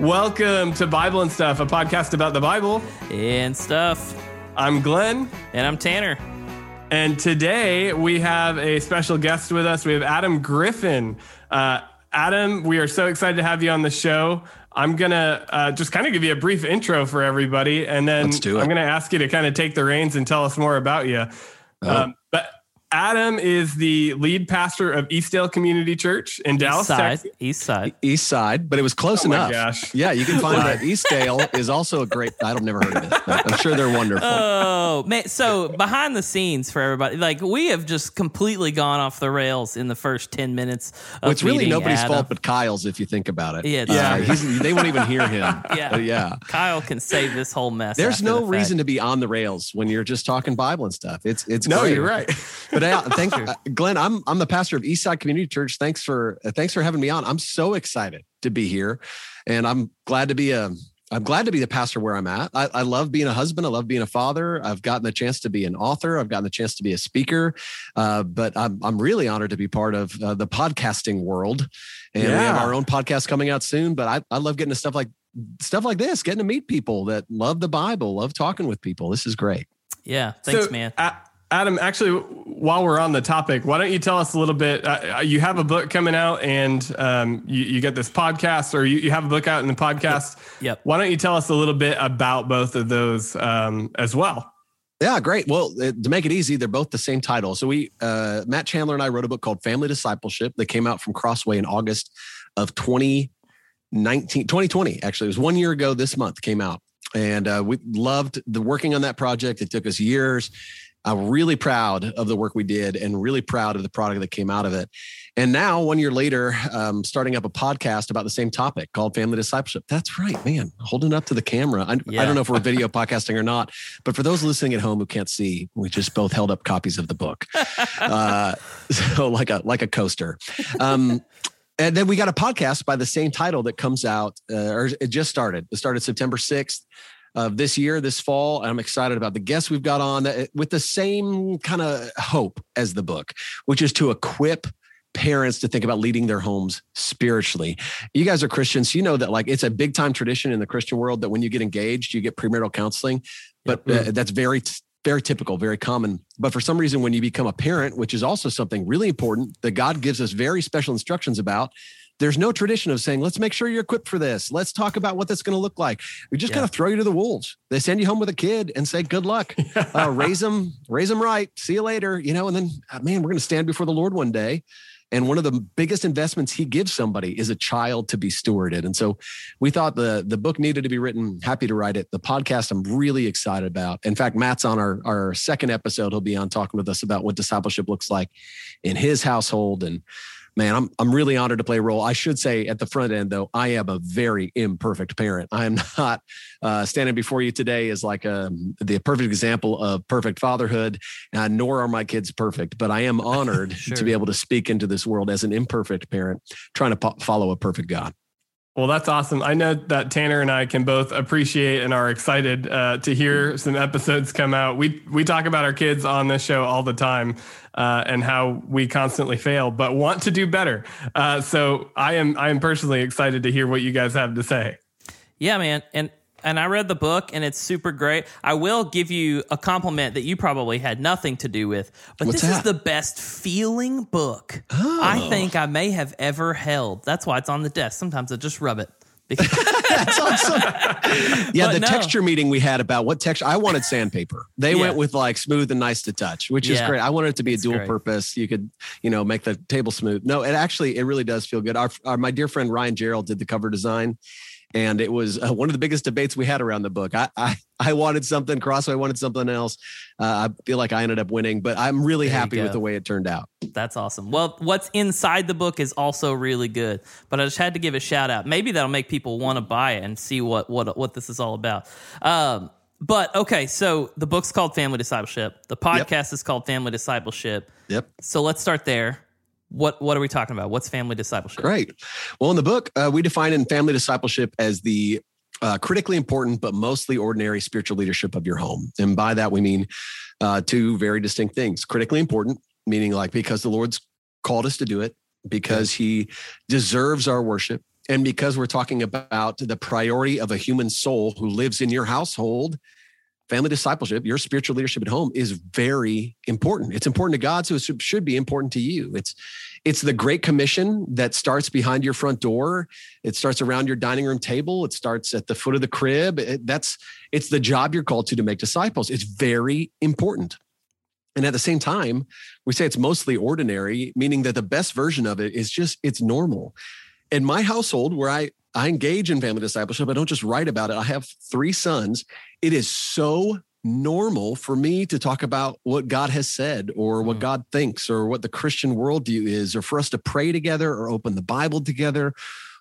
Welcome to Bible and Stuff, a podcast about the Bible and stuff. I'm Glenn. And I'm Tanner. And today we have a special guest with us. We have Adam Griffin. Uh, Adam, we are so excited to have you on the show. I'm going to uh, just kind of give you a brief intro for everybody. And then I'm going to ask you to kind of take the reins and tell us more about you. Oh. Um, but Adam is the lead pastor of Eastdale Community Church in East Dallas, side, Texas. East Side. East Side, but it was close oh enough. gosh. Yeah, you can find that. Eastdale is also a great, I've never heard of it, I'm sure they're wonderful. Oh, man. So behind the scenes for everybody, like we have just completely gone off the rails in the first 10 minutes. Of it's really nobody's Adam. fault but Kyle's if you think about it. Yeah. Uh, they won't even hear him. Yeah. Yeah. Kyle can save this whole mess. There's no the reason to be on the rails when you're just talking Bible and stuff. It's, it's, no, great. you're right. But uh, thank you. Glenn, I'm I'm the pastor of Eastside Community Church. Thanks for uh, thanks for having me on. I'm so excited to be here, and I'm glad to be a I'm glad to be the pastor where I'm at. I, I, love being a husband. I love being a father. I've gotten the chance to be an author. I've gotten the chance to be a speaker. Uh, but I'm, I'm really honored to be part of uh, the podcasting world. And yeah. we have our own podcast coming out soon. But I, I love getting to stuff like stuff like this, getting to meet people that love the Bible, love talking with people. This is great. Yeah. Thanks, so, man. Adam, actually, while we're on the topic, why don't you tell us a little bit? Uh, uh, you have a book coming out, and um, you, you, get this podcast, or you, you, have a book out in the podcast. Yep. Why don't you tell us a little bit about both of those um, as well? Yeah, great. Well, uh, to make it easy, they're both the same title. So we, uh, Matt Chandler and I wrote a book called Family Discipleship that came out from Crossway in August of 2019, 2020. Actually, it was one year ago this month came out and uh, we loved the working on that project. It took us years. I'm really proud of the work we did and really proud of the product that came out of it. And now, one year later, um, starting up a podcast about the same topic called Family Discipleship. That's right, man. Holding up to the camera. I, yeah. I don't know if we're video podcasting or not, but for those listening at home who can't see, we just both held up copies of the book, uh, so like a like a coaster. Um, and then we got a podcast by the same title that comes out, uh, or it just started. It started September 6th of this year, this fall. I'm excited about the guests we've got on that, with the same kind of hope as the book, which is to equip parents to think about leading their homes spiritually. You guys are Christians. You know that like it's a big time tradition in the Christian world that when you get engaged, you get premarital counseling, but uh, that's very very typical, very common. But for some reason, when you become a parent, which is also something really important that God gives us very special instructions about, there's no tradition of saying, let's make sure you're equipped for this. Let's talk about what that's going to look like. We just yeah. kind of throw you to the wolves. They send you home with a kid and say, good luck, uh, raise them, raise them right. See you later. You know, and then, uh, man, we're going to stand before the Lord one day. And one of the biggest investments he gives somebody is a child to be stewarded. And so we thought the, the book needed to be written. Happy to write it. The podcast I'm really excited about. In fact, Matt's on our, our second episode. He'll be on talking with us about what discipleship looks like in his household and man, I'm I'm really honored to play a role. I should say at the front end though, I am a very imperfect parent. I am not uh, standing before you today as like a, um, the perfect example of perfect fatherhood, uh, nor are my kids perfect. But I am honored sure. to be able to speak into this world as an imperfect parent, trying to po- follow a perfect God. Well, that's awesome. I know that Tanner and I can both appreciate and are excited uh, to hear some episodes come out. We we talk about our kids on this show all the time uh, and how we constantly fail, but want to do better. Uh, so I am I am personally excited to hear what you guys have to say. Yeah, man, and and I read the book and it's super great. I will give you a compliment that you probably had nothing to do with, but What's this that? is the best feeling book oh. I think I may have ever held. That's why it's on the desk. Sometimes I just rub it. That's awesome. Yeah, But the no. texture meeting we had about what texture I wanted sandpaper. They Yeah. went with like smooth and nice to touch, which is great. I wanted it to be a dual great. purpose. You could, you know, make the table smooth. No, it actually it really does feel good. Our, our my dear friend Ryan Gerald did the cover design and it was uh, one of the biggest debates we had around the book. I I, I wanted something, Crossway wanted something else. Uh, I feel like I ended up winning, but I'm really There happy with the way it turned out. That's awesome. Well, what's inside the book is also really good, but I just had to give a shout out. Maybe that'll make people want to buy it and see what what what this is all about. Um, but okay, so the book's called Family Discipleship. The podcast is called Family Discipleship. Yep. So let's start there. What what are we talking about? What's family discipleship? Great. Well, in the book, uh, we define in family discipleship as the uh, critically important but mostly ordinary spiritual leadership of your home. And by that, we mean uh, two very distinct things. Critically important, meaning like because the Lord's called us to do it, because he deserves our worship And because we're talking about the priority of a human soul who lives in your household, family discipleship, your spiritual leadership at home is very important. It's important to God, so it should be important to you. It's it's the great commission that starts behind your front door. It starts around your dining room table. It starts at the foot of the crib. It, that's it's the job you're called to to make disciples. It's very important. And at the same time, we say it's mostly ordinary, meaning that the best version of it is just it's normal. In my household, where I I engage in family discipleship, I don't just write about it. I have three sons. It is so normal for me to talk about what God has said or what mm. God thinks or what the Christian worldview is, or for us to pray together or open the Bible together,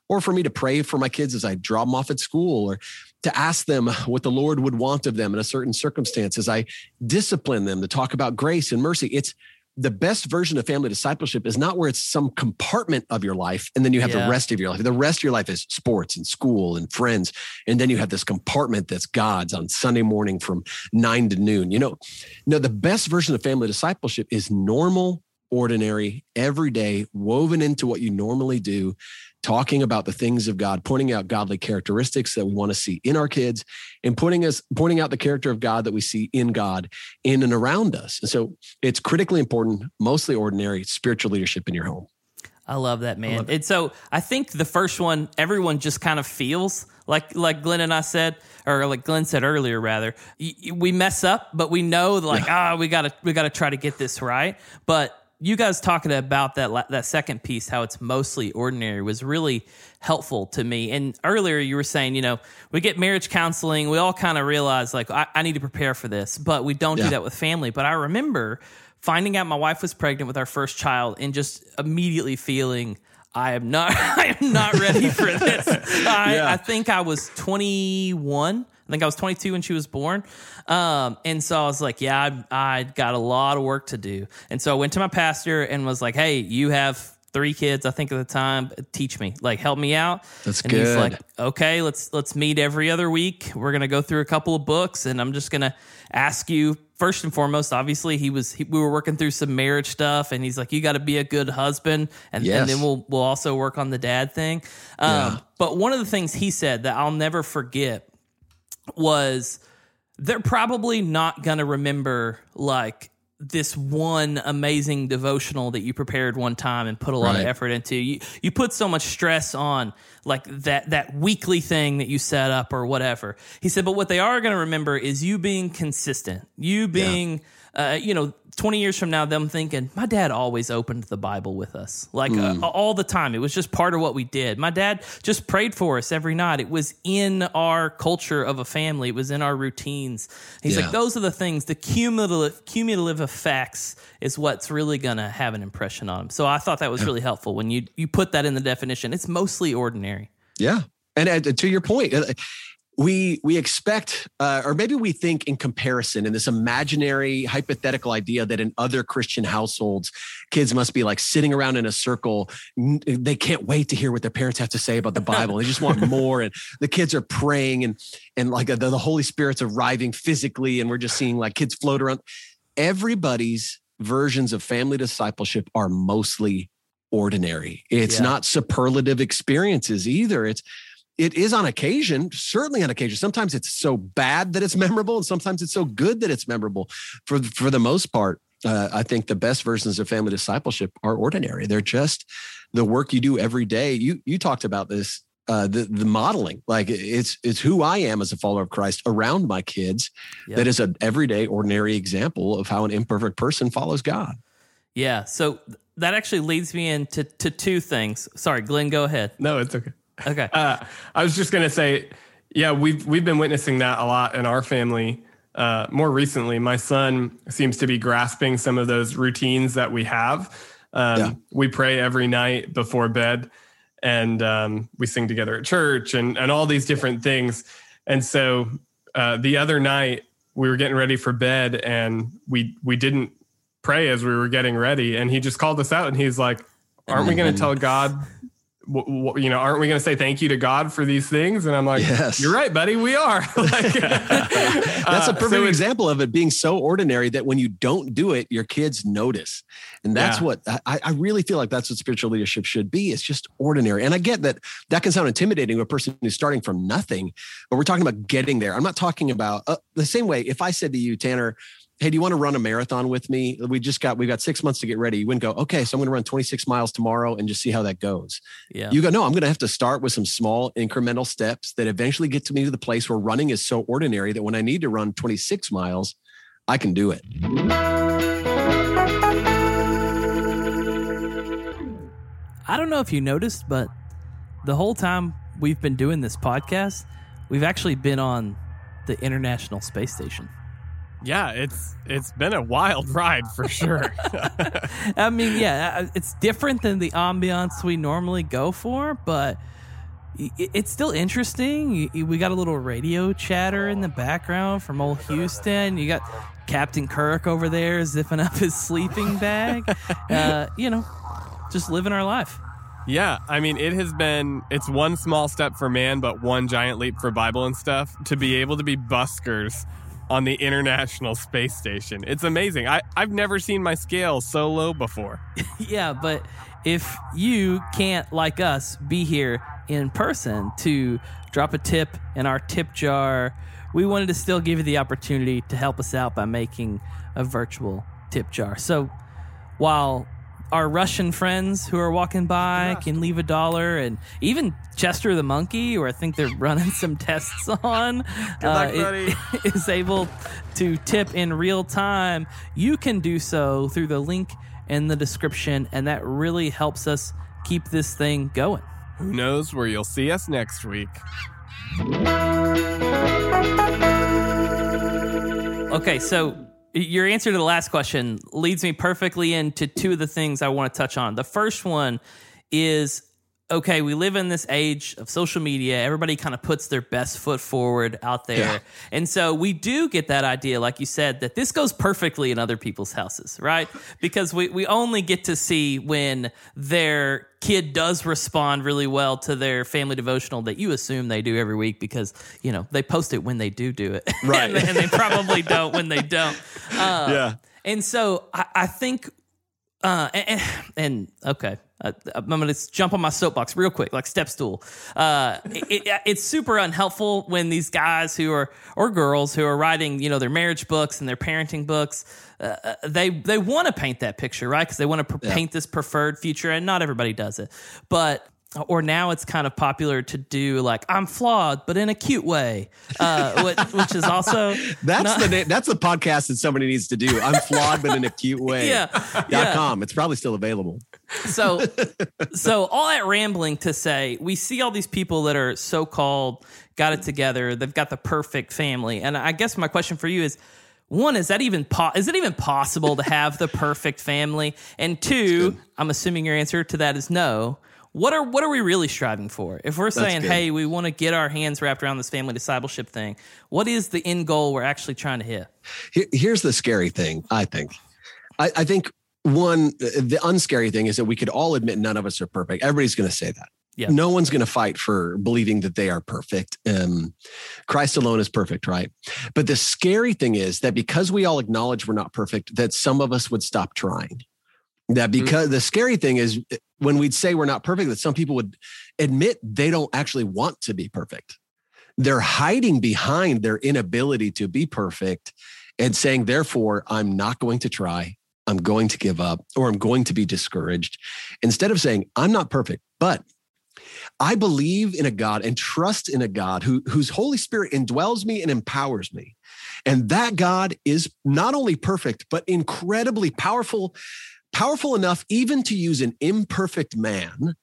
or for me to pray for my kids as I drop them off at school or to ask them what the Lord would want of them in a certain circumstance as I discipline them to talk about grace and mercy. It's the best version of family discipleship is not where it's some compartment of your life and then you have yeah. the rest of your life. The rest of your life is sports and school and friends. And then you have this compartment that's God's on Sunday morning from nine to noon. You know, no, the best version of family discipleship is normal, ordinary, everyday, woven into what you normally do talking about the things of God, pointing out godly characteristics that we want to see in our kids, and pointing us pointing out the character of God that we see in God in and around us. And so it's critically important, mostly ordinary spiritual leadership in your home. I love that, man. Love and so I think the first one, everyone just kind of feels like like Glenn and I said, or like Glenn said earlier, rather, we mess up, but we know like ah, we gotta we gotta try to get this right. But you guys talking about that that second piece, how it's mostly ordinary, was really helpful to me. And earlier you were saying, you know, we get marriage counseling, we all kind of realize like I, I, need to prepare for this, but we don't yeah. do that with family. But I remember finding out my wife was pregnant with our first child and just immediately feeling I am not I am not ready for this. I, yeah. I think I was 21 I think I was 22 when she was born. Um, and so I was like, yeah, I, I got a lot of work to do. And so I went to my pastor and was like, hey, you have three kids, I think at the time. Teach me, like, help me out. That's and good. He's like, okay, let's let's meet every other week. We're gonna go through a couple of books, and I'm just gonna ask you first and foremost. Obviously, he was he, we were working through some marriage stuff, and he's like, you got to be a good husband, and, yes. and then we'll we'll also work on the dad thing. Um, yeah. But one of the things he said that I'll never forget was they're probably not going to remember like this one amazing devotional that you prepared one time and put a lot right. of effort into. You you put so much stress on like that that weekly thing that you set up or whatever. He said, but what they are going to remember is you being consistent, you being uh, you know, 20 years from now, them thinking, my dad always opened the Bible with us, like mm. uh, all the time. It was just part of what we did. My dad just prayed for us every night. It was in our culture of a family, it was in our routines. He's yeah. like, those are the things, the cumulative, cumulative effects is what's really going to have an impression on them. So I thought that was really helpful when you, you put that in the definition. It's mostly ordinary. Yeah. And to your point, uh, we we expect uh, or maybe we think in comparison in this imaginary hypothetical idea that in other christian households kids must be like sitting around in a circle they can't wait to hear what their parents have to say about the bible. They just want more and the kids are praying and and like the, the holy spirit's arriving physically and we're just seeing like kids float around. Everybody's versions of family discipleship are mostly ordinary. It's yeah. not superlative experiences either. It's it is on occasion, certainly on occasion. Sometimes it's so bad that it's memorable, and sometimes it's so good that it's memorable. For for the most part, uh, I think the best versions of family discipleship are ordinary. They're just the work you do every day. You you talked about this, uh, the the modeling. Like it's it's who I am as a follower of Christ around my kids. Yep. That is an everyday, ordinary example of how an imperfect person follows God. Yeah. So that actually leads me into to two things. Sorry, Glenn, go ahead. No, it's okay. Okay. Uh, I was just gonna say, yeah, we've we've been witnessing that a lot in our family. Uh, more recently, my son seems to be grasping some of those routines that we have. Um, yeah. We pray every night before bed, and um, we sing together at church, and and all these different things. And so uh, the other night, we were getting ready for bed, and we we didn't pray as we were getting ready, and he just called us out, and he's like, "Aren't we going to tell God w- w- you know, aren't we going to say thank you to God for these things? And I'm like, Yes. you're right, buddy. We are. like, That's uh, a perfect so example of it being so ordinary that when you don't do it, your kids notice. And that's Yeah. what I, I really feel like that's what spiritual leadership should be. It's just ordinary. And I get that that can sound intimidating to a person who's starting from nothing, but we're talking about getting there. I'm not talking about uh, the same way. If I said to you, Tanner, Hey, do you want to run a marathon with me? We just got, we've got six months to get ready. You wouldn't go, okay, so I'm going to run 26 miles tomorrow and just see how that goes. Yeah. You go, no, I'm going to have to start with some small incremental steps that eventually get to me to the place where running is so ordinary that when I need to run 26 miles, I can do it. I don't know if you noticed, but the whole time we've been doing this podcast, we've actually been on the International Space Station. Yeah, it's it's been a wild ride for sure. I mean, yeah, it's different than the ambiance we normally go for, but it's still interesting. We got a little radio chatter in the background from old Houston. You got Captain Kirk over there zipping up his sleeping bag. Uh, you know, just living our life. Yeah, I mean, it has been, it's one small step for man, but one giant leap for Bible and stuff to be able to be buskers on the International Space Station. It's amazing. I, I've never seen my scale so low before. Yeah, but if you can't, like us, be here in person to drop a tip in our tip jar, we wanted to still give you the opportunity to help us out by making a virtual tip jar. So while our Russian friends who are walking by can leave a dollar, and even Chester the monkey, who I think they're running some tests on, uh, it- is able to tip in real time, you can do so through the link in the description, and that really helps us keep this thing going. Who knows where you'll see us next week? Okay, so your answer to the last question leads me perfectly into two of the things I want to touch on. The first one is okay, we live in this age of social media. Everybody kind of puts their best foot forward out there. Yeah. And so we do get that idea, like you said, that this goes perfectly in other people's houses, right? Because we, we only get to see when their kid does respond really well to their family devotional that you assume they do every week because, you know, they post it when they do do it. Right. and, and they probably don't when they don't. Uh, yeah. and so I, I think, uh, and, and, and okay, uh, I'm going to jump on my soapbox real quick, like step stool. Uh, it, it, it's super unhelpful when these guys who are or girls who are writing, you know, their marriage books and their parenting books, uh, uh, they they want to paint that picture, right? Because they want to pr- paint this preferred future, and not everybody does it, but. Or now it's kind of popular to do like I'm flawed, but in a cute way, uh, which, which is also That's not- the name, that's the podcast that somebody needs to do. I'm flawed, but in a cute way. yeah, Dot yeah. com. It's probably still available. so so all that rambling to say we see all these people that are so-called got it together they've got the perfect family and i guess my question for you is one is that even po- is it even possible to have the perfect family and two i'm assuming your answer to that is no what are what are we really striving for if we're saying good. hey we want to get our hands wrapped around this family discipleship thing what is the end goal we're actually trying to hit Here's the scary thing, I think. I, I think one, the unscary thing is that we could all admit none of us are perfect. Everybody's going to say that. Yeah. No one's going to fight for believing that they are perfect. Um, Christ alone is perfect, right? But the scary thing is that because we all acknowledge we're not perfect, that some of us would stop trying. That because the scary thing is when we'd say we're not perfect, that some people would admit they don't actually want to be perfect. They're hiding behind their inability to be perfect and saying, therefore, I'm not going to try. I'm going to give up or I'm going to be discouraged. Instead of saying, I'm not perfect, but I believe in a God and trust in a God who, whose Holy Spirit indwells me and empowers me. And that God is not only perfect, but incredibly powerful, powerful enough even to use an imperfect man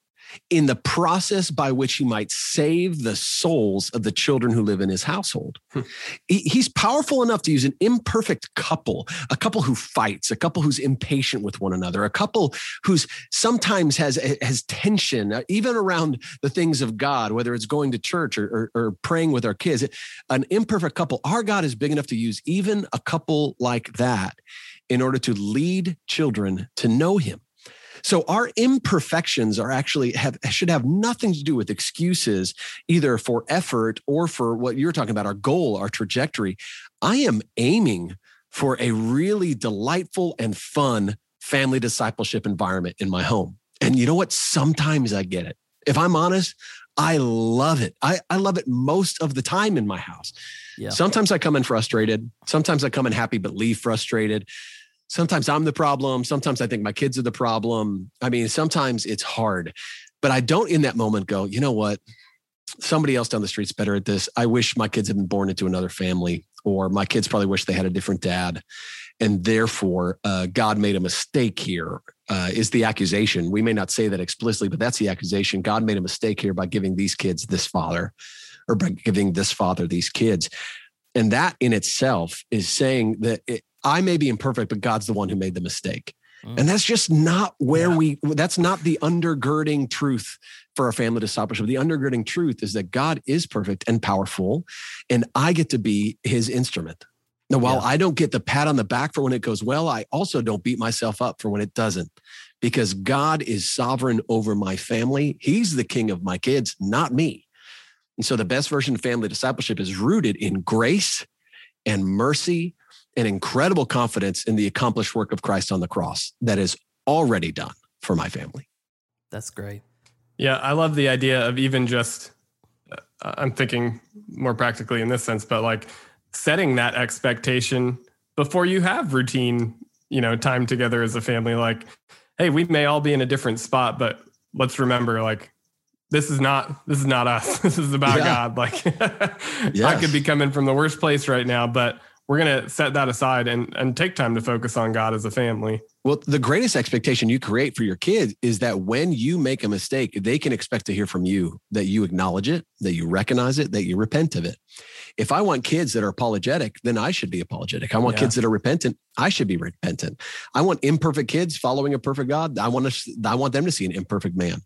in the process by which he might save the souls of the children who live in his household. He- he's powerful enough to use an imperfect couple, a couple who fights, a couple who's impatient with one another, a couple who's sometimes has has tension, uh, even around the things of God, whether it's going to church or, or, or praying with our kids. An imperfect couple, our God is big enough to use even a couple like that in order to lead children to know Him. So our imperfections are actually have should have nothing to do with excuses, either for effort or for what you're talking about, our goal, our trajectory. I am aiming for a really delightful and fun family discipleship environment in my home. And you know what? Sometimes I get it. If I'm honest, I love it. I, I love it most of the time in my house. Yeah. Sometimes I come in frustrated. Sometimes I come in happy but leave frustrated. Sometimes I'm the problem. Sometimes I think my kids are the problem. I mean, sometimes it's hard, but I don't in that moment go, you know what? Somebody else down the street's better at this. I wish my kids had been born into another family, or my kids probably wish they had a different dad. And therefore, uh, God made a mistake here. Uh, is the accusation. We may not say that explicitly, but that's the accusation. God made a mistake here by giving these kids this father or by giving this father these kids. And that in itself is saying that it, I may be imperfect, but God's the one who made the mistake. Mm. And that's just not where yeah. we, that's not the undergirding truth for our family discipleship. The undergirding truth is that God is perfect and powerful, and I get to be his instrument. Now, while yeah. I don't get the pat on the back for when it goes well, I also don't beat myself up for when it doesn't because God is sovereign over my family. He's the king of my kids, not me. And so the best version of family discipleship is rooted in grace and mercy and incredible confidence in the accomplished work of Christ on the cross that is already done for my family. That's great. Yeah, I love the idea of even just, uh, I'm thinking more practically in this sense, but like setting that expectation before you have routine, you know, time together as a family. Like, hey, we may all be in a different spot, but let's remember, like, this is not this is not us. This is about yeah. God. Like yes. I could be coming from the worst place right now, but we're gonna set that aside and and take time to focus on God as a family. Well, the greatest expectation you create for your kids is that when you make a mistake, they can expect to hear from you that you acknowledge it, that you recognize it, that you repent of it. If I want kids that are apologetic, then I should be apologetic. I want yeah. kids that are repentant. I should be repentant. I want imperfect kids following a perfect God. I want to, I want them to see an imperfect man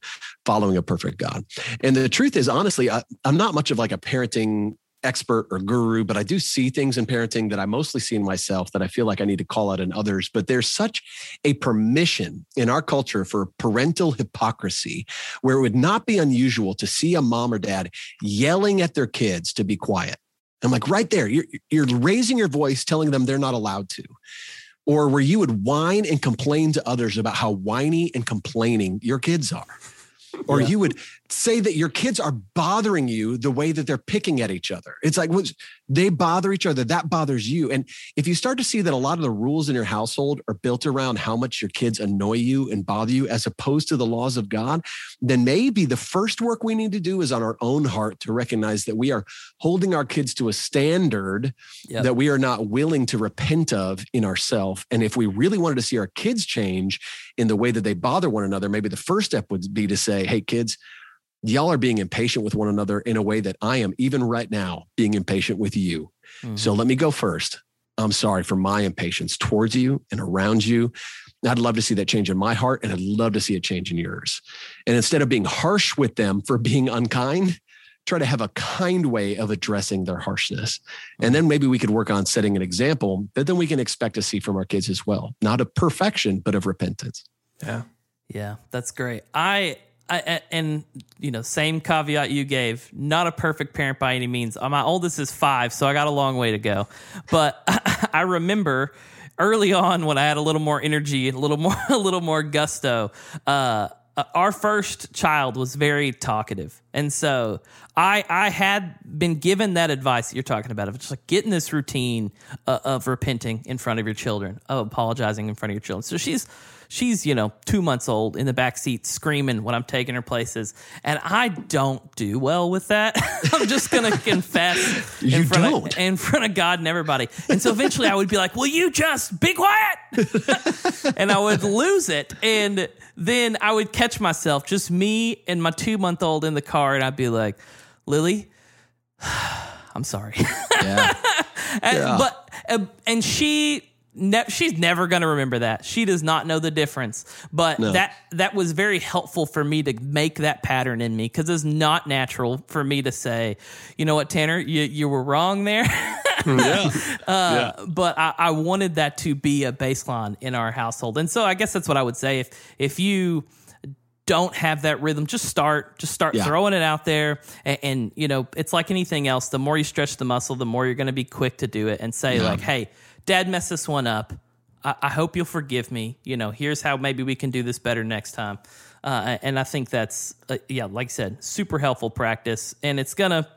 following a perfect God. And the truth is, honestly, I, I'm not much of like a parenting expert or guru, but I do see things in parenting that I mostly see in myself that I feel like I need to call out in others. But there's such a permission in our culture for parental hypocrisy where it would not be unusual to see a mom or dad yelling at their kids to be quiet. I'm like, right there, you're, you're raising your voice, telling them they're not allowed to. Or where you would whine and complain to others about how whiny and complaining your kids are or yeah. you would say that your kids are bothering you the way that they're picking at each other. It's like they bother each other, that bothers you. And if you start to see that a lot of the rules in your household are built around how much your kids annoy you and bother you as opposed to the laws of God, then maybe the first work we need to do is on our own heart to recognize that we are holding our kids to a standard yep. that we are not willing to repent of in ourselves. And if we really wanted to see our kids change in the way that they bother one another, maybe the first step would be to say, hey, kids, y'all are being impatient with one another in a way that I am, even right now, being impatient with you. Mm-hmm. So let me go first. I'm sorry for my impatience towards you and around you. I'd love to see that change in my heart, and I'd love to see a change in yours. And instead of being harsh with them for being unkind, try to have a kind way of addressing their harshness. And then maybe we could work on setting an example that then we can expect to see from our kids as well, not of perfection, but of repentance. Yeah. Yeah, that's great. I I, and you know, same caveat you gave. Not a perfect parent by any means. Uh, my oldest is five, so I got a long way to go. But I remember early on when I had a little more energy, a little more, a little more gusto. Uh, uh, our first child was very talkative, and so I I had been given that advice that you're talking about of just like getting this routine uh, of repenting in front of your children, of apologizing in front of your children. So she's she's you know two months old in the back seat screaming when I'm taking her places, and I don't do well with that. I'm just gonna confess you in front don't. Of, in front of God and everybody. And so eventually I would be like, "Will you just be quiet?" and I would lose it, and then I would catch myself, just me and my two month old in the car, and I'd be like, "Lily." I'm sorry. Yeah. and, yeah. But uh, and she Ne- she's never going to remember that. She does not know the difference. But no. that that was very helpful for me to make that pattern in me because it's not natural for me to say, you know what, Tanner, you you were wrong there. yeah. Uh, But I, I wanted that to be a baseline in our household, and so I guess that's what I would say. If if you don't have that rhythm, just start, just start Yeah. throwing it out there, and, and you know it's like anything else. The more you stretch the muscle, the more you're going to be quick to do it and say like, "Hey, Dad messed this one up. I, I hope you'll forgive me. You know, here's how maybe we can do this better next time." Uh, and I think that's uh, yeah, like I said, super helpful practice, and it's gonna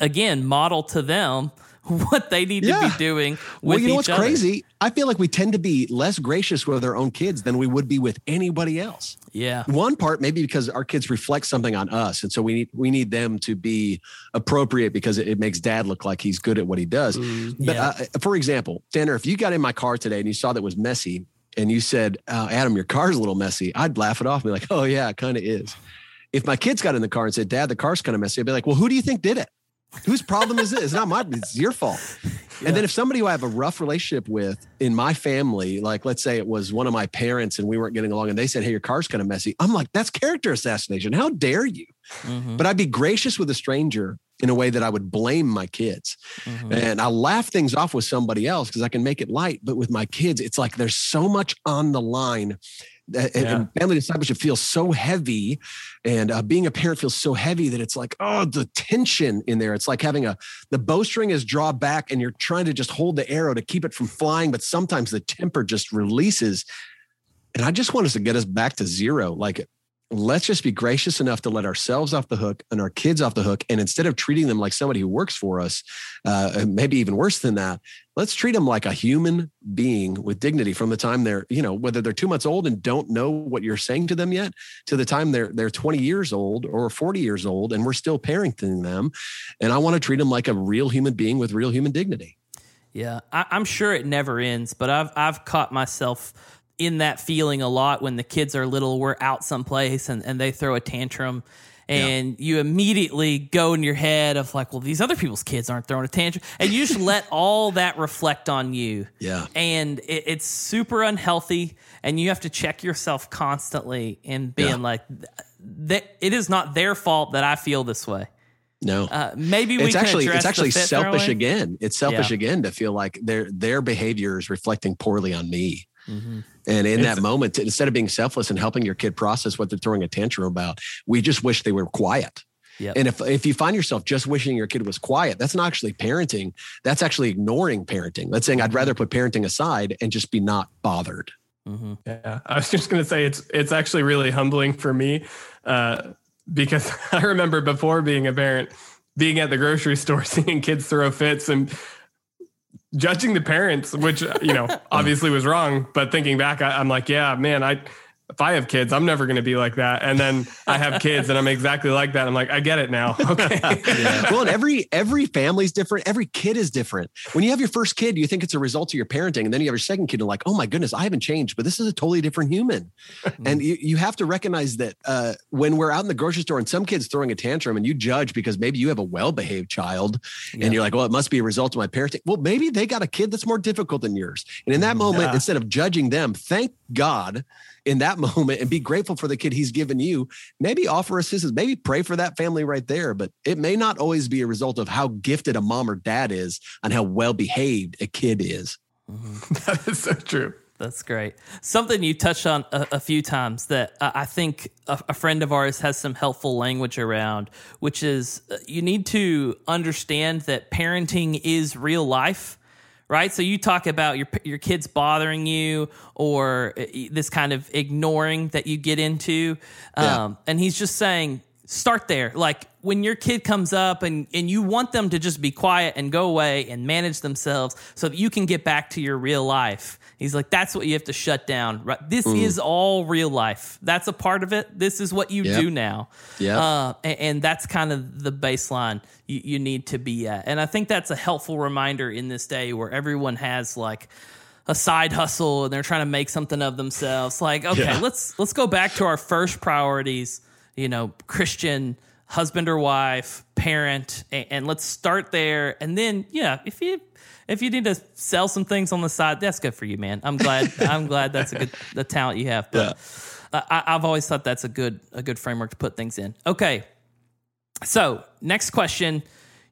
again model to them what they need to be doing with Well, you know what's other. crazy? I feel like we tend to be less gracious with our own kids than we would be with anybody else. Yeah. One part maybe because our kids reflect something on us, and so we need we need them to be appropriate because it, it makes dad look like he's good at what he does. but Mm-hmm. yeah. uh, for example, Tanner, if you got in my car today and you saw that it was messy, and you said, uh, "Adam, your car's a little messy," I'd laugh it off and be like, "Oh yeah, it kind of is." If my kids got in the car and said, "Dad, the car's kind of messy," I'd be like, "Well, who do you think did it? Whose problem is it? It's not my. It's your fault." And then if somebody who I have a rough relationship with in my family, like let's say it was one of my parents and we weren't getting along and they said, Hey, your car's kind of messy. I'm like, that's character assassination. How dare you? Mhm. But I'd be gracious with a stranger in a way that I would blame my kids. Mhm. And I laugh things off with somebody else because I can make it light. But with my kids, it's like there's so much on the line. And, and family discipleship feels so heavy, and uh, being a parent feels so heavy that it's like, oh, the tension in there. It's like having a the bowstring is draw back, and you're trying to just hold the arrow to keep it from flying, but sometimes the temper just releases. And I just want us to get us back to zero. Like let's just be gracious enough to let ourselves off the hook and our kids off the hook. And instead of treating them like somebody who works for us, uh, maybe even worse than that, let's treat them like a human being with dignity from the time they're, you know, whether they're two months old and don't know what you're saying to them yet, to the time they're they're 20 years old or 40 years old, and we're still parenting them. And I want to treat them like a real human being with real human dignity. Yeah, I, I'm sure it never ends, but I've I've caught myself in that feeling a lot when the kids are little. We're out someplace and, and they throw a tantrum, and you immediately go in your head of like, well, these other people's kids aren't throwing a tantrum, and you just let all that reflect on you. Yeah. and it, it's super unhealthy, and you have to check yourself constantly in being Yeah. like, that it is not their fault that I feel this way. No. Uh, maybe we it's can actually it's actually selfish again. It's selfish Yeah. again to feel like their their behavior is reflecting poorly on me. Mhm. And in It's- that moment, instead of being selfless and helping your kid process what they're throwing a tantrum about, we just wish they were quiet. Yep. And if if you find yourself just wishing your kid was quiet, that's not actually parenting. That's actually ignoring parenting. That's saying I'd rather put parenting aside and just be not bothered. hmm Yeah, I was just gonna say it's it's actually really humbling for me uh, because I remember before being a parent, being at the grocery store, seeing kids throw fits and judging the parents, which you know obviously was wrong. But thinking back, I, I'm like, yeah, man, I if I have kids, I'm never gonna be like that. And then I have kids, and I'm exactly like that. I'm like, I get it now. Okay. well, and every every family's different. Every kid is different. When you have your first kid, you think it's a result of your parenting, and then you have your second kid, and like, oh my goodness, I haven't changed, but this is a totally different human. and you, you have to recognize that uh, when we're out in the grocery store and some kid's throwing a tantrum, and you judge because maybe you have a well behaved child, Yeah. and you're like, well, it must be a result of my parenting. Well, maybe they got a kid that's more difficult than yours, and in that moment, Yeah. instead of judging them, thank God. In that moment, and be grateful for the kid he's given you. Maybe offer assistance. Maybe pray for that family right there. But it may not always be a result of how gifted a mom or dad is and how well behaved a kid is. that is so true. That's great. Something you touched on a, a few times that uh, I think a, a friend of ours has some helpful language around, which is uh, you need to understand that parenting is real life. Right, so you talk about your your kids bothering you, or uh, this kind of ignoring that you get into, Yeah. um, and he's just saying, start there. Like when your kid comes up and and you want them to just be quiet and go away and manage themselves so that you can get back to your real life. He's like, that's what you have to shut down. Right? This is all real life. That's a part of it. This is what you Yep. do now. Yep. Uh, and, and that's kind of the baseline you, you need to be at. And I think that's a helpful reminder in this day where everyone has like a side hustle and they're trying to make something of themselves. Like, okay, Yeah. let's let's go back to our first priorities. You know, Christian husband or wife, parent, and, and let's start there. And then, yeah, if you if you need to sell some things on the side, that's good for you, man. I'm glad. I'm glad that's a good the talent you have. But uh, I, I've always thought that's a good a good framework to put things in. Okay, so next question.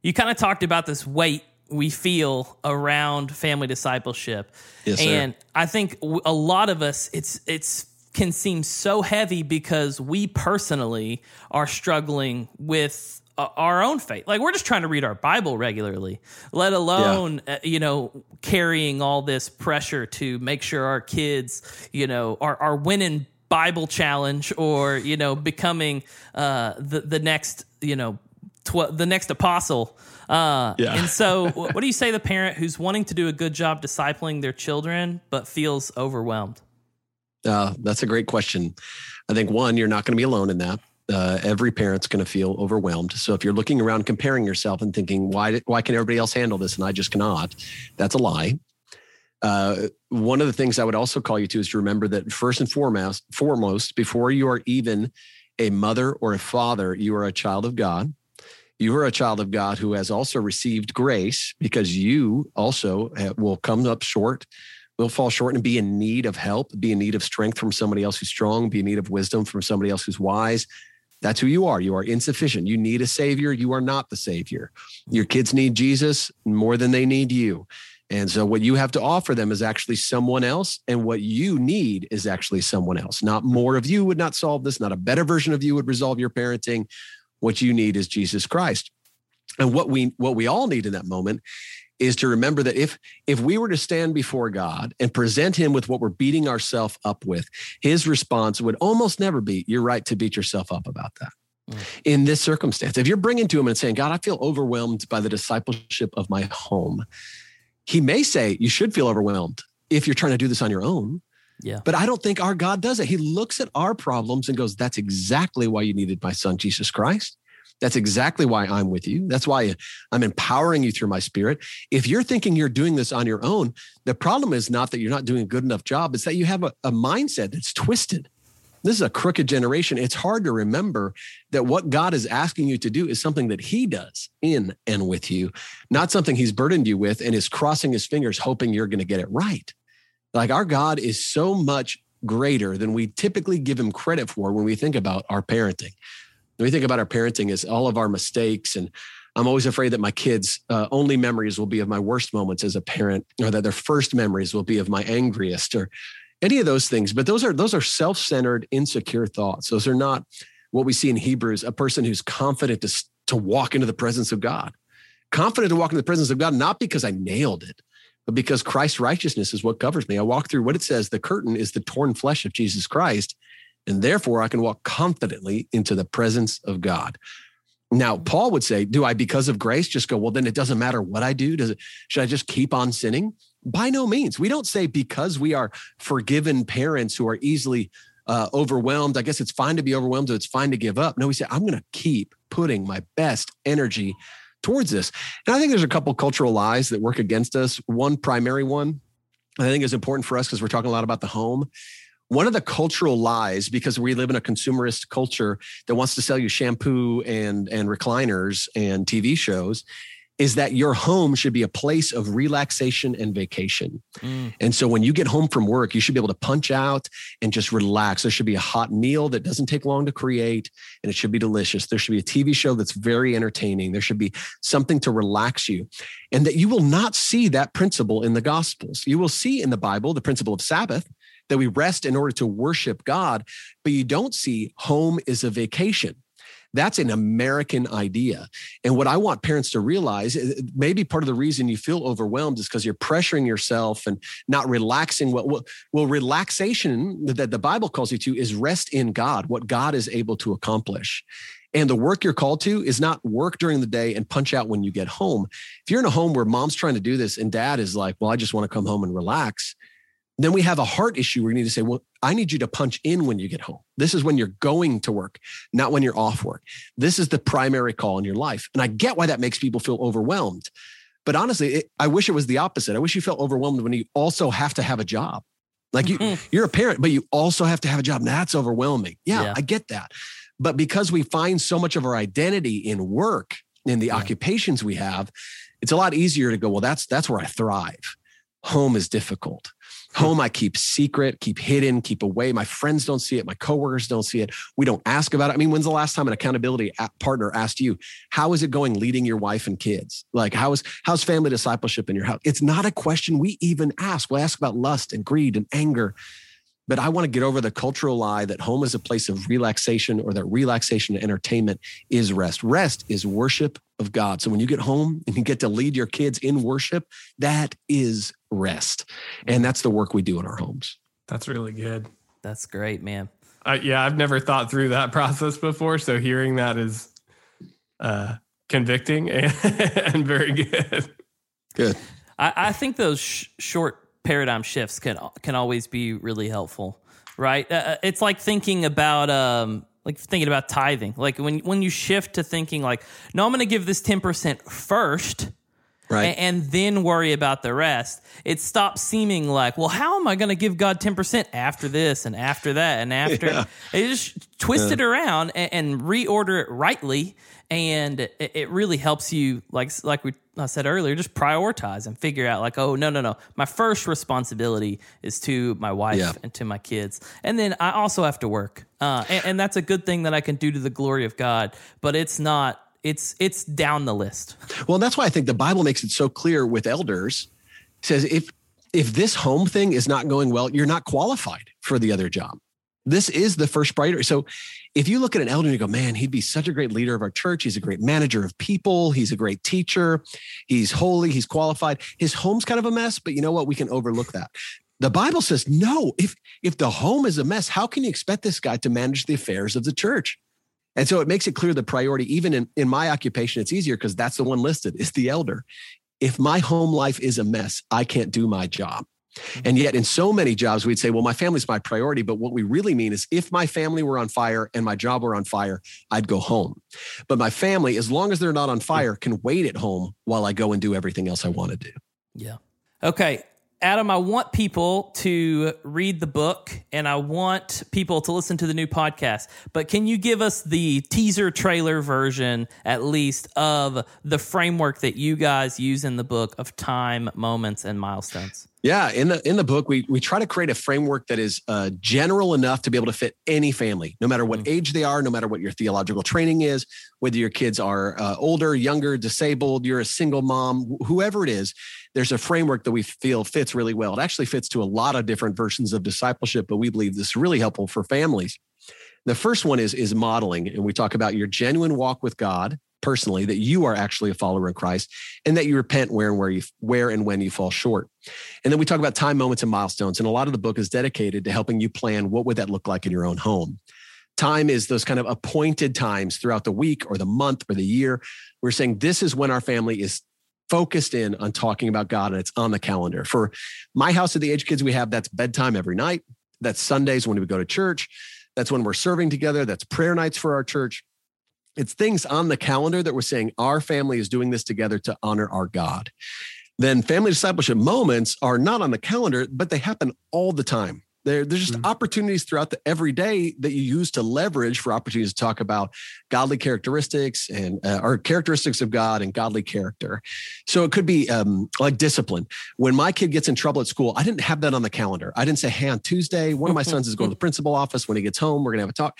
You kind of talked about this weight we feel around family discipleship. Yes, and I think a lot of us it's it's can seem so heavy because we personally are struggling with uh, our own faith. Like we're just trying to read our Bible regularly, let alone uh, you know carrying all this pressure to make sure our kids you know are are winning Bible challenge or you know becoming uh, the the next you know tw- the next apostle. Uh, Yeah. And so, what do you say to the parent who's wanting to do a good job discipling their children but feels overwhelmed? Uh, that's a great question. I think one, you're not going to be alone in that. Uh, every parent's going to feel overwhelmed. So if you're looking around comparing yourself and thinking, why, why can everybody else handle this and I just cannot? That's a lie. Uh, one of the things I would also call you to is to remember that first and foremost, foremost, before you are even a mother or a father, you are a child of God. You are a child of God who has also received grace because you also will come up short will fall short and be in need of help, be in need of strength from somebody else who's strong, be in need of wisdom from somebody else who's wise. That's who you are. You are insufficient. You need a savior. You are not the savior. Your kids need Jesus more than they need you. And so, what you have to offer them is actually someone else, and what you need is actually someone else. Not more of you would not solve this, not a better version of you would resolve your parenting. What you need is Jesus Christ. And what we what we all need in that moment is to remember that if if we were to stand before God and present him with what we're beating ourselves up with, his response would almost never be, You're right to beat yourself up about that. Mm. In this circumstance, if you're bringing to him and saying, God, I feel overwhelmed by the discipleship of my home, he may say, You should feel overwhelmed if you're trying to do this on your own. Yeah. But I don't think our God does it. He looks at our problems and goes, That's exactly why you needed my son, Jesus Christ. That's exactly why I'm with you. That's why I'm empowering you through my spirit. If you're thinking you're doing this on your own, the problem is not that you're not doing a good enough job, it's that you have a, a mindset that's twisted. This is a crooked generation. It's hard to remember that what God is asking you to do is something that He does in and with you, not something He's burdened you with and is crossing His fingers, hoping you're going to get it right. Like our God is so much greater than we typically give Him credit for when we think about our parenting we think about our parenting as all of our mistakes and i'm always afraid that my kids uh, only memories will be of my worst moments as a parent or that their first memories will be of my angriest or any of those things. But those are those are self-centered insecure thoughts. Those are not what we see in hebrews a person who's confident to, to walk into the presence of god. Confident to walk into the presence of god not because i nailed it but because christ's righteousness is what covers me. I walk through what it says the curtain is the torn flesh of jesus christ and therefore I can walk confidently into the presence of God. Now, Paul would say, Do I, because of grace, just go, well, then it doesn't matter what I do? Does it, should I just keep on sinning? By no means. We don't say because we are forgiven parents who are easily uh, overwhelmed. I guess it's fine to be overwhelmed, so it's fine to give up. No, we say, I'm going to keep putting my best energy towards this. And I think there's a couple cultural lies that work against us. One primary one I think is important for us because we're talking a lot about the home one of the cultural lies because we live in a consumerist culture that wants to sell you shampoo and and recliners and TV shows is that your home should be a place of relaxation and vacation. Mm. And so when you get home from work, you should be able to punch out and just relax. There should be a hot meal that doesn't take long to create and it should be delicious. There should be a TV show that's very entertaining. There should be something to relax you. And that you will not see that principle in the gospels. You will see in the Bible the principle of Sabbath that we rest in order to worship God, but you don't see home is a vacation. That's an American idea. And what I want parents to realize, eh, maybe part of the reason you feel overwhelmed is because you're pressuring yourself and not relaxing. Well, well, well, relaxation that the Bible calls you to is rest in God, what God is able to accomplish. And the work you're called to is not work during the day and punch out when you get home. If you're in a home where mom's trying to do this and dad is like, well, I just want to come home and relax, then we have a heart issue where you need to say, well, I need you to punch in when you get home. This is when you're going to work, not when you're off work. This is the primary call in your life. And I get why that makes people feel overwhelmed. But honestly, it, I wish it was the opposite. I wish you felt overwhelmed when you also have to have a job. Like you, you're a parent, but you also have to have a job. And that's overwhelming. Yeah, Yeah. I get that. But because we find so much of our identity in work, in the Yeah. occupations we have, it's a lot easier to go, well, that's that's where I thrive. Home is difficult. Home, I keep secret, keep hidden, keep away. My friends don't see it. My coworkers don't see it. We don't ask about it. I mean, when's the last time an accountability partner asked you, how is it going leading your wife and kids? Like, how is, how's family discipleship in your house? It's not a question we even ask. We'll ask about lust and greed and anger. But I want to get over the cultural lie that home is a place of relaxation or that relaxation and entertainment is rest. Rest is worship of God. So when you get home and you get to lead your kids in worship, that is rest. And that's the work we do in our homes. That's really good. That's great, man. Uh, yeah, I've never thought through that process before. So hearing that is uh, convicting and, and, very good. Good. I, I think those sh- short paradigm shifts can can always be really helpful, right? Uh, uh it's like thinking about um, like thinking about tithing. Like when when you shift to thinking like, no, I'm going to give this ten percent first right. and, and, then worry about the rest. It stops seeming like, well, how am I going to give God 10% after this and after that and after? Yeah. It just twist yeah. it around and, and, reorder it rightly. And it, it, really helps you, like, like we I said earlier, just prioritize and figure out, like, oh, no, no, no. My first responsibility is to my wife yeah. and to my kids. And then I also have to work. Uh, and, and that's a good thing that I can do to the glory of God, but it's not it's it's down the list. Well, that's why I think the Bible makes it so clear with elders. It says if if this home thing is not going well, you're not qualified for the other job. This is the first priority. So if you look at an elder and you go, man, he'd be such a great leader of our church. He's a great manager of people. He's a great teacher. He's holy. He's qualified. His home's kind of a mess, but you know what? We can overlook that. The Bible says, no, if if the home is a mess, how can you expect this guy to manage the affairs of the church? And so it makes it clear the priority, even in, in my occupation, it's easier because that's the one listed is the elder. If my home life is a mess, I can't do my job. Mm-hmm. And yet, in so many jobs, we'd say, well, my family's my priority. But what we really mean is if my family were on fire and my job were on fire, I'd go home. But my family, as long as they're not on fire, can wait at home while I go and do everything else I want to do. Yeah. Okay. Adam, I want people to read the book and I want people to listen to the new podcast. But can you give us the teaser trailer version, at least, of the framework that you guys use in the book of time, moments, and milestones? Yeah, in the in the book, we we try to create a framework that is uh, general enough to be able to fit any family, no matter what mm-hmm. age they are, no matter what your theological training is, whether your kids are uh, older, younger, disabled, you're a single mom, whoever it is. There's a framework that we feel fits really well. It actually fits to a lot of different versions of discipleship, but we believe this is really helpful for families. The first one is is modeling, and we talk about your genuine walk with God personally that you are actually a follower of Christ and that you repent where and where you where and when you fall short. And then we talk about time moments and milestones and a lot of the book is dedicated to helping you plan what would that look like in your own home. Time is those kind of appointed times throughout the week or the month or the year. We're saying this is when our family is focused in on talking about God and it's on the calendar. For my house of the age kids we have, that's bedtime every night. That's Sundays when we go to church. That's when we're serving together. That's prayer nights for our church it's things on the calendar that we're saying our family is doing this together to honor our God. Then family discipleship moments are not on the calendar, but they happen all the time. There, there's just mm-hmm. opportunities throughout the every day that you use to leverage for opportunities to talk about godly characteristics and uh, or characteristics of God and godly character. So it could be um, like discipline. When my kid gets in trouble at school, I didn't have that on the calendar. I didn't say, "Hey, on Tuesday, one of my sons is going to the principal office. When he gets home, we're going to have a talk."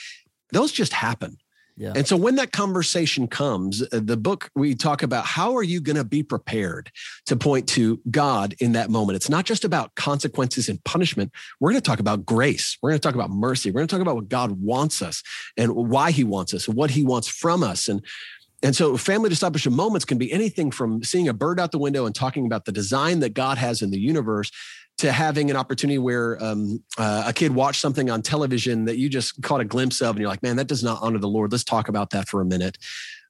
Those just happen. Yeah. And so when that conversation comes, uh, the book we talk about how are you going to be prepared to point to God in that moment. It's not just about consequences and punishment. We're going to talk about grace. We're going to talk about mercy. We're going to talk about what God wants us and why he wants us and what he wants from us and and so family discipleship moments can be anything from seeing a bird out the window and talking about the design that God has in the universe to having an opportunity where um, uh, a kid watched something on television that you just caught a glimpse of and you're like man that does not honor the lord. Let's talk about that for a minute.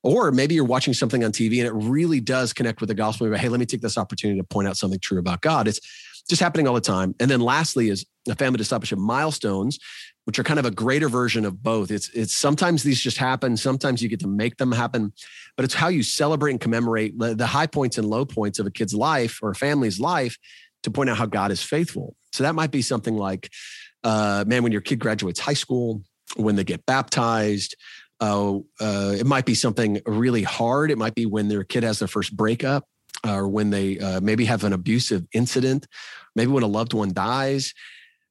Or maybe you're watching something on tv and it really does connect with the gospel. But hey let me take this opportunity to point out something true about god. It's just happening all the time. And then lastly is the family discipleship milestones which are kind of a greater version of both. It's it's sometimes these just happen. Sometimes you get to make them happen. But it's how you celebrate and commemorate the, the high points and low points of a kid's life or a family's life to point out how God is faithful. So that might be something like, uh, man, when your kid graduates high school, when they get baptized, uh, uh, it might be something really hard. It might be when their kid has their first breakup. or when they uh, maybe have an abusive incident, maybe when a loved one dies.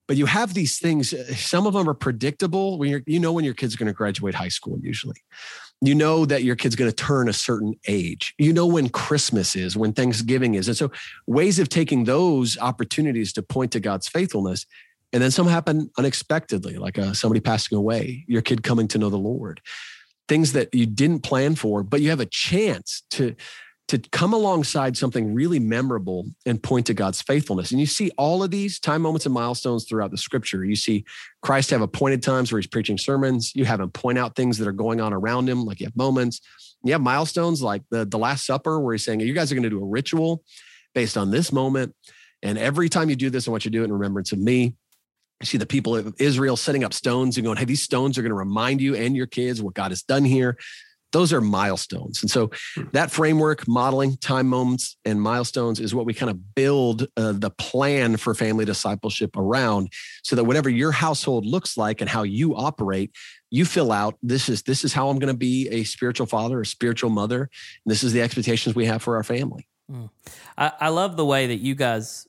But you have these things. Uh, some of them are predictable. When you know, when your kid's going to graduate high school, usually, you know that your kid's going to turn a certain age. You know when Christmas is, when Thanksgiving is, and so ways of taking those opportunities to point to God's faithfulness. And then some happen unexpectedly, like uh, somebody passing away, your kid coming to know the Lord, things that you didn't plan for, but you have a chance to to come alongside something really memorable and point to God's faithfulness. And you see all of these time moments and milestones throughout the scripture. You see Christ have appointed times where he's preaching sermons. You have him point out things that are going on around him, like you have moments. You have milestones like the, the Last Supper, where he's saying, You guys are going to do a ritual based on this moment. And every time you do this, I want you to do it in remembrance of me. You see the people of Israel setting up stones and going, Hey, these stones are going to remind you and your kids what God has done here those are milestones. And so hmm. that framework, modeling, time moments, and milestones is what we kind of build uh, the plan for family discipleship around so that whatever your household looks like and how you operate, you fill out this is this is how I'm going to be a spiritual father, a spiritual mother. And this is the expectations we have for our family. Mm. I, I love the way that you guys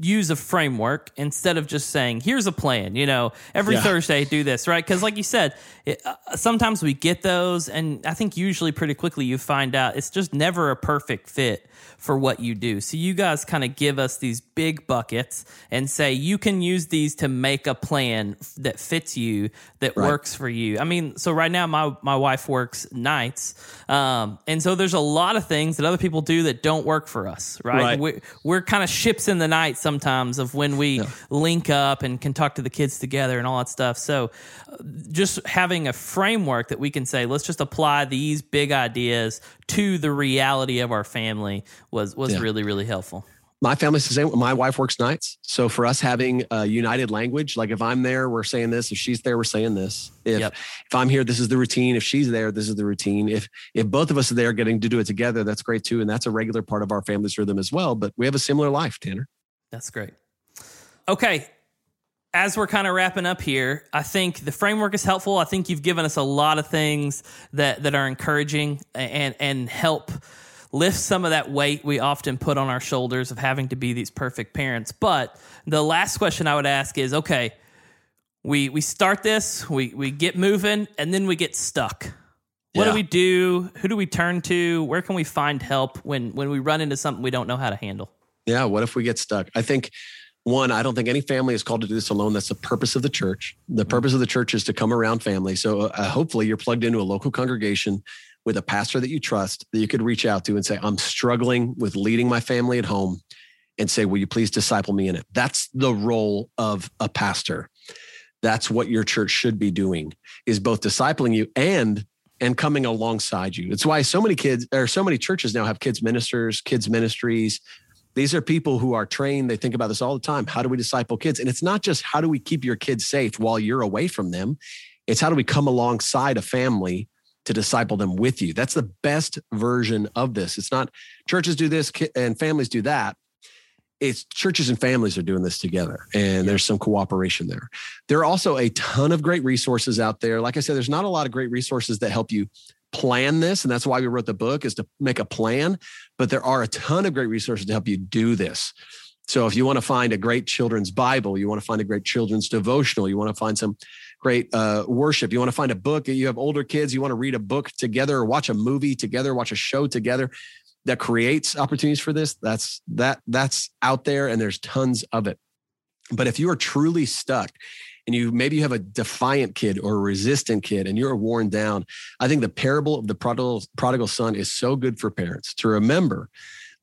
use a framework instead of just saying here's a plan you know every yeah. thursday do this right because like you said it, uh, sometimes we get those and i think usually pretty quickly you find out it's just never a perfect fit for what you do so you guys kind of give us these big buckets and say you can use these to make a plan that fits you that right. works for you i mean so right now my, my wife works nights um, and so there's a lot of things that other people do that don't work for us right, right. we're, we're kind of ships in the night night sometimes of when we yeah. link up and can talk to the kids together and all that stuff. So uh, just having a framework that we can say, let's just apply these big ideas to the reality of our family was was yeah. really really helpful my family's the same. My wife works nights. So for us having a united language, like if I'm there, we're saying this. If she's there, we're saying this. If yep. if I'm here, this is the routine. If she's there, this is the routine. If if both of us are there getting to do it together, that's great too. And that's a regular part of our family's rhythm as well. But we have a similar life, Tanner. That's great. Okay. As we're kind of wrapping up here, I think the framework is helpful. I think you've given us a lot of things that, that are encouraging and, and help lift some of that weight we often put on our shoulders of having to be these perfect parents. But the last question I would ask is okay, we, we start this, we, we get moving, and then we get stuck. What yeah. do we do? Who do we turn to? Where can we find help when, when we run into something we don't know how to handle? Yeah. What if we get stuck? I think one, I don't think any family is called to do this alone. That's the purpose of the church. The mm-hmm. purpose of the church is to come around family. So uh, hopefully you're plugged into a local congregation with a pastor that you trust that you could reach out to and say, I'm struggling with leading my family at home and say, Will you please disciple me in it? That's the role of a pastor. That's what your church should be doing is both discipling you and and coming alongside you. It's why so many kids or so many churches now have kids ministers, kids ministries, these are people who are trained. They think about this all the time. How do we disciple kids? And it's not just how do we keep your kids safe while you're away from them, it's how do we come alongside a family to disciple them with you. That's the best version of this. It's not churches do this and families do that. It's churches and families are doing this together, and there's some cooperation there. There are also a ton of great resources out there. Like I said, there's not a lot of great resources that help you plan this and that's why we wrote the book is to make a plan. But there are a ton of great resources to help you do this. So if you want to find a great children's bible you want to find a great children's devotional you want to find some great uh, worship you want to find a book you have older kids you want to read a book together or watch a movie together watch a show together that creates opportunities for this that's that that's out there and there's tons of it. But if you are truly stuck and you maybe you have a defiant kid or a resistant kid and you're worn down, I think the parable of the prodigal, prodigal son is so good for parents to remember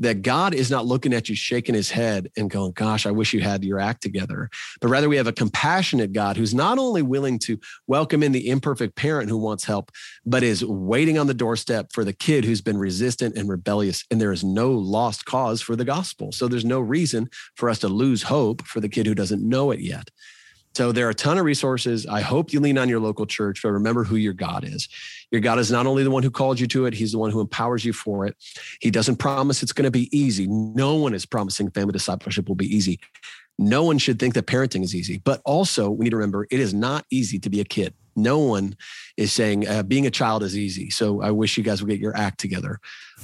that God is not looking at you shaking his head and going, Gosh, I wish you had your act together. But rather, we have a compassionate God who's not only willing to welcome in the imperfect parent who wants help, but is waiting on the doorstep for the kid who's been resistant and rebellious. And there is no lost cause for the gospel. So there's no reason for us to lose hope for the kid who doesn't know it yet. So there are a ton of resources. I hope you lean on your local church, but remember who your God is. Your God is not only the one who called you to it, he's the one who empowers you for it. He doesn't promise it's going to be easy. No one is promising family discipleship will be easy. No one should think that parenting is easy, but also we need to remember it is not easy to be a kid. No one is saying uh, being a child is easy. So I wish you guys would get your act together.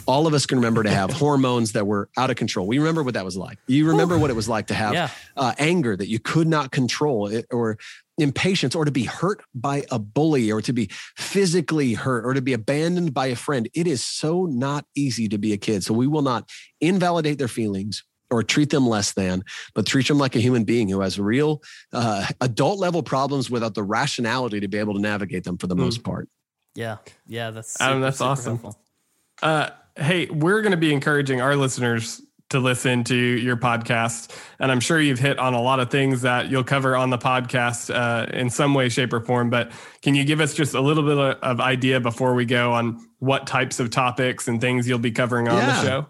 All of us can remember to have hormones that were out of control. We remember what that was like. You remember Ooh. what it was like to have yeah. uh, anger that you could not control, it, or impatience, or to be hurt by a bully, or to be physically hurt, or to be abandoned by a friend. It is so not easy to be a kid. So we will not invalidate their feelings or treat them less than, but treat them like a human being who has real uh, adult level problems without the rationality to be able to navigate them for the mm. most part. Yeah, yeah, that's super, Adam. That's awesome. Uh, hey, we're going to be encouraging our listeners to listen to your podcast. And I'm sure you've hit on a lot of things that you'll cover on the podcast uh, in some way, shape, or form. But can you give us just a little bit of idea before we go on what types of topics and things you'll be covering on yeah. the show?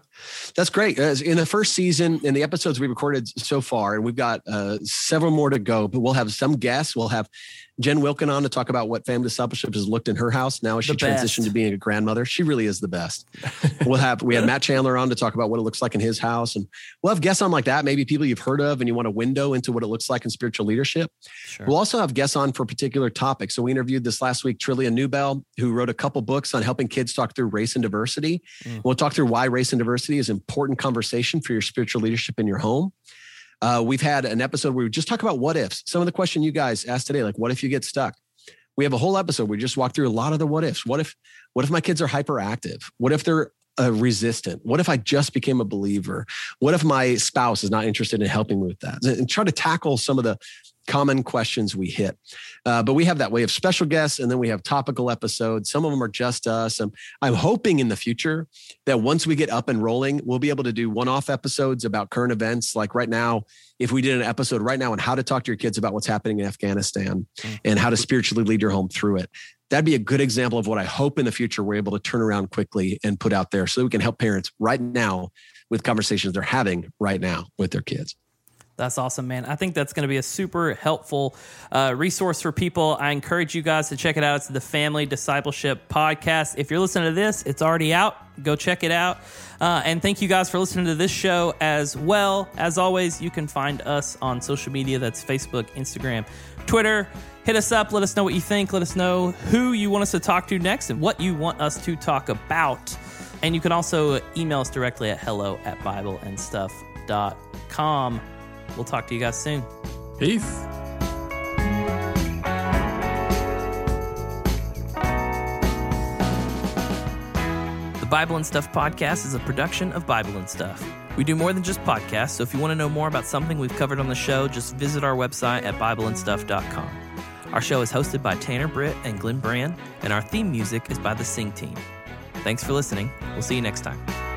That's great. In the first season, in the episodes we recorded so far, and we've got uh, several more to go, but we'll have some guests. We'll have Jen Wilkin on to talk about what family discipleship has looked in her house now as she transitioned to being a grandmother. She really is the best. we'll have we had Matt Chandler on to talk about what it looks like in his house, and we'll have guests on like that, maybe people you've heard of, and you want a window into what it looks like in spiritual leadership. Sure. We'll also have guests on for particular topics. So we interviewed this last week Trillia Newbell, who wrote a couple books on helping kids talk through race and diversity. Mm. We'll talk through why race and diversity is an important conversation for your spiritual leadership in your home. Uh, we've had an episode where we just talk about what ifs. Some of the question you guys asked today, like what if you get stuck? We have a whole episode. Where we just walk through a lot of the what ifs. What if, what if my kids are hyperactive? What if they're uh, resistant? What if I just became a believer? What if my spouse is not interested in helping me with that? And try to tackle some of the common questions we hit. Uh, but we have that way of special guests, and then we have topical episodes. Some of them are just us. And I'm hoping in the future that once we get up and rolling, we'll be able to do one off episodes about current events. Like right now, if we did an episode right now on how to talk to your kids about what's happening in Afghanistan mm-hmm. and how to spiritually lead your home through it, that'd be a good example of what I hope in the future we're able to turn around quickly and put out there so we can help parents right now with conversations they're having right now with their kids. That's awesome, man. I think that's going to be a super helpful uh, resource for people. I encourage you guys to check it out. It's the Family Discipleship Podcast. If you're listening to this, it's already out. Go check it out. Uh, and thank you guys for listening to this show as well. As always, you can find us on social media that's Facebook, Instagram, Twitter. Hit us up. Let us know what you think. Let us know who you want us to talk to next and what you want us to talk about. And you can also email us directly at hello at bibleandstuff.com. We'll talk to you guys soon. Peace. The Bible and Stuff podcast is a production of Bible and Stuff. We do more than just podcasts, so if you want to know more about something we've covered on the show, just visit our website at BibleandStuff.com. Our show is hosted by Tanner Britt and Glenn Brand, and our theme music is by the Sing Team. Thanks for listening. We'll see you next time.